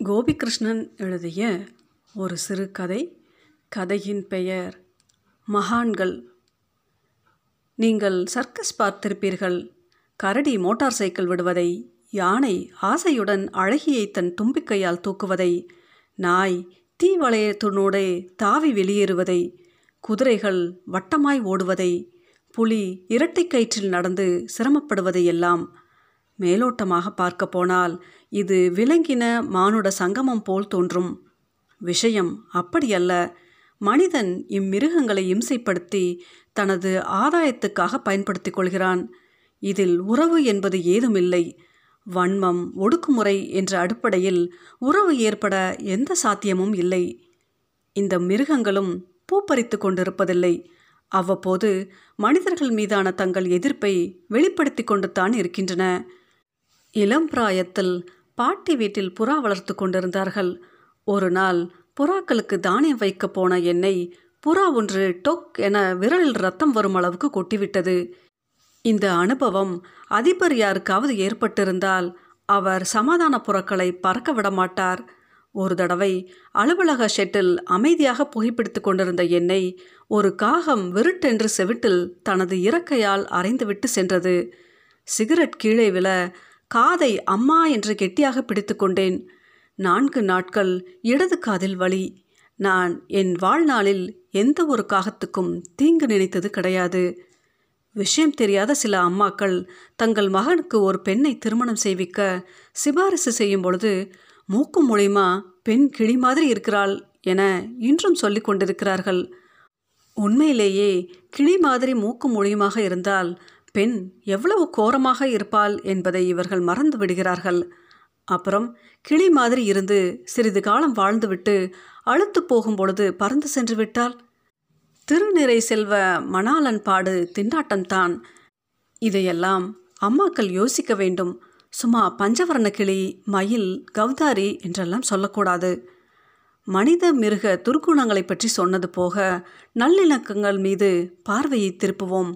கோபிகிருஷ்ணன் எழுதிய ஒரு சிறுகதை கதையின் பெயர் மகான்கள். நீங்கள் சர்க்கஸ் பார்த்திருப்பீர்கள். கரடி மோட்டார் சைக்கிள் விடுவதை யானை ஆசையுடன் அழகியை தன் தும்பிக்கையால் தூக்குவதை நாய் தீ வளையத்தினூடே தாவி வெளியேறுவதை குதிரைகள் வட்டமாய் ஓடுவதை புலி இரட்டை கயிற்றில் நடந்து சிரமப்படுவதையெல்லாம் மேலோட்டமாக பார்க்க போனால் இது விலங்கின மானுட சங்கமம் போல் தோன்றும். விஷயம் அப்படியல்ல. மனிதன் இம்மிருகங்களை இம்சைப்படுத்தி தனது ஆதாயத்துக்காக பயன்படுத்திக் கொள்கிறான். இதில் உறவு என்பது ஏதுமில்லை. வன்மம் ஒடுக்குமுறை என்ற அடிப்படையில் உறவு ஏற்பட எந்த சாத்தியமும் இல்லை. இந்த மிருகங்களும் பூப்பறித்து கொண்டிருப்பதில்லை. அவ்வப்போது மனிதர்கள் மீதான தங்கள் எதிர்ப்பை வெளிப்படுத்தி கொண்டுத்தான் இருக்கின்றன. இளம் பிராயத்தில் பாட்டி வீட்டில் புறா வளர்த்து கொண்டிருந்தார்கள். ஒரு நாள் புறாக்களுக்கு தானியம் வைக்க போன என்னை புறா ஒன்று டொக் என விரலில் ரத்தம் வரும் அளவுக்கு கொட்டிவிட்டது. இந்த அனுபவம் அதிபர் யாருக்காவது ஏற்பட்டிருந்தால் அவர் சமாதான புறாக்களை பறக்க விடமாட்டார் ஒரு தடவை அலுவலக ஷெட்டில் அமைதியாக புகைப்பிடித்து கொண்டிருந்த என்னை ஒரு காகம் விருட்டென்று செவிட்டில் தனது இறக்கையால் அரைந்துவிட்டு சென்றது. சிகரெட் கீழே விழ காதை அம்மா என்று கெட்டியாக பிடித்து கொண்டேன். நான்கு நாட்கள் இடது காதில் வலி. நான் என் வாழ்நாளில் எந்த ஒரு காகத்துக்கும் தீங்கு நினைத்தது கிடையாது. விஷயம் தெரியாத சில அம்மாக்கள் தங்கள் மகனுக்கு ஒரு பெண்ணை திருமணம் செய்விக்க சிபாரிசு செய்யும் பொழுது மூக்கு மூலியமா பெண் கிளி மாதிரி இருக்கிறாள் என இன்றும் சொல்லி கொண்டிருக்கிறார்கள். உண்மையிலேயே கிளி மாதிரி மூக்கு மூலியமாக இருந்தால் பெண் எவ்வளவு கோரமாக இருப்பாள் என்பதை இவர்கள் மறந்து விடுகிறார்கள். அப்புறம் கிளி மாதிரி இருந்து சிறிது காலம் வாழ்ந்துவிட்டு அழுத்து போகும் பொழுது பறந்து சென்று விட்டால் திருநிறை செல்வ மணாலன் பாடு திண்டாட்டம்தான். இதையெல்லாம் அம்மாக்கள் யோசிக்க வேண்டும். சும்மா பஞ்சவர்ண கிளி மயில் கௌதாரி என்றெல்லாம் சொல்லக்கூடாது. மனித மிருக துர்க்குணங்களை பற்றி சொன்னது போக நல்லிணக்கங்கள் மீது பார்வையை திருப்புவோம்.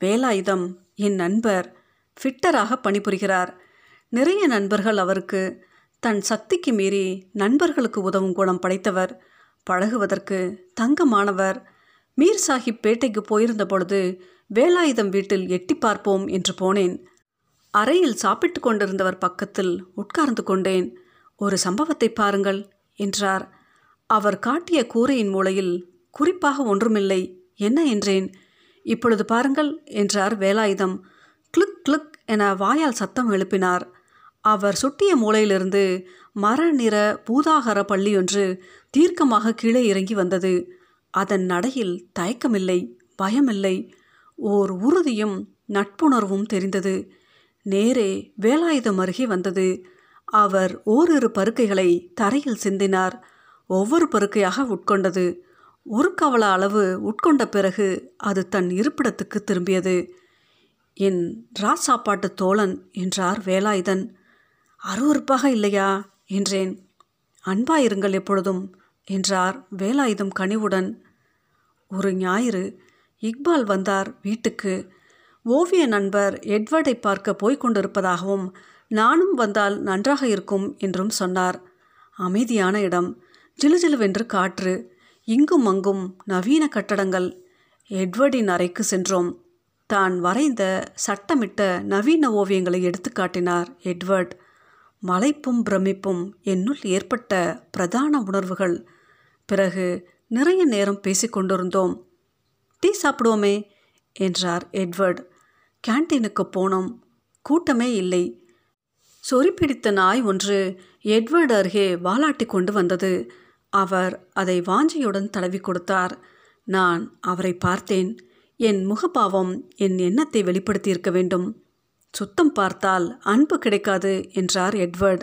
வேலாயுதம் என் நண்பர் ஃபிட்டராக பணிபுரிகிறார். நிறைய நண்பர்கள் அவருக்கு தன் சக்திக்கு மீறி நண்பர்களுக்கு உதவும் குணம் படைத்தவர். பழகுவதற்கு தங்கமானவர். மீர் சாஹிப் பேட்டைக்கு போயிருந்த பொழுது வேலாயுதம் வீட்டில் எட்டி பார்ப்போம் என்று போனேன். அறையில் சாப்பிட்டு கொண்டிருந்தவர் பக்கத்தில் உட்கார்ந்து கொண்டேன். ஒரு சம்பவத்தை பாருங்கள் என்றார். அவர் காட்டிய கூரையின் மூலையில் குறிப்பாக ஒன்றுமில்லை. என்ன என்றேன்? இப்பொழுது பாருங்கள் என்றார் வேலாயுதம். கிளிக் கிளிக் என வாயால் சத்தம் எழுப்பினார். அவர் சுட்டிய மூலையிலிருந்து மர நிற பூதாகர பள்ளியொன்று தீர்க்கமாக கீழே இறங்கி வந்தது. அதன் நடையில் தயக்கமில்லை பயமில்லை. ஓர் உறுதியும் நட்புணர்வும் தெரிந்தது. நேரே வேலாயுதம் அருகே வந்தது. அவர் ஓரிரு பருக்கைகளை தரையில் சிந்தினார். ஒவ்வொரு பருக்கையாக உட்கொண்டது. ஒரு கவல அளவு உட்கொண்ட பிறகு அது தன் இருப்பிடத்துக்கு திரும்பியது. என் ராஜ் சாப்பாட்டு தோழன் என்றார் வேலாயுதன். அருவறுப்பாக இல்லையா? என்றேன். அன்பாயிருங்கள் எப்பொழுதும் என்றார் வேலாயுதம் கனிவுடன். ஒரு ஞாயிறு இக்பால் வந்தார் வீட்டுக்கு. ஓவிய நண்பர் எட்வர்டை பார்க்க போய்க் கொண்டிருப்பதாகவும் நானும் வந்தால் நன்றாக இருக்கும் என்றும் சொன்னார். அமைதியான இடம். ஜிலுஜிலுவென்று காற்று. இங்கும் அங்கும் நவீன கட்டடங்கள் எட்வர்டின் அறைக்கு சென்றோம். தான் வரைந்த சட்டமிட்ட நவீன ஓவியங்களை எடுத்துக்காட்டினார் எட்வர்ட். மலைப்பும் பிரமிப்பும் என்னுள் ஏற்பட்ட பிரதான உணர்வுகள். பிறகு நிறைய நேரம் பேசிக்கொண்டிருந்தோம் டீ சாப்பிடுவோமே என்றார் எட்வர்ட். கேன்டீனுக்கு போனோம். கூட்டமே இல்லை. சொறி பிடித்த நாய் ஒன்று எட்வர்டு அருகே வாலாட்டி கொண்டு வந்தது. அவர் அதை வாஞ்சியுடன் தடவி கொடுத்தார். நான் அவரை பார்த்தேன். என் முகபாவம் என் எண்ணத்தை வெளிப்படுத்தியிருக்க வேண்டும். சுத்தம் பார்த்தால் அன்பு கிடைக்காது என்றார் எட்வர்ட்.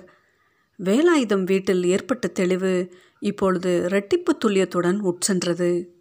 வேலாயுதம் வீட்டில் ஏற்பட்ட தெளிவு இப்பொழுது இரட்டிப்பு துல்லியத்துடன் உட்சென்றது.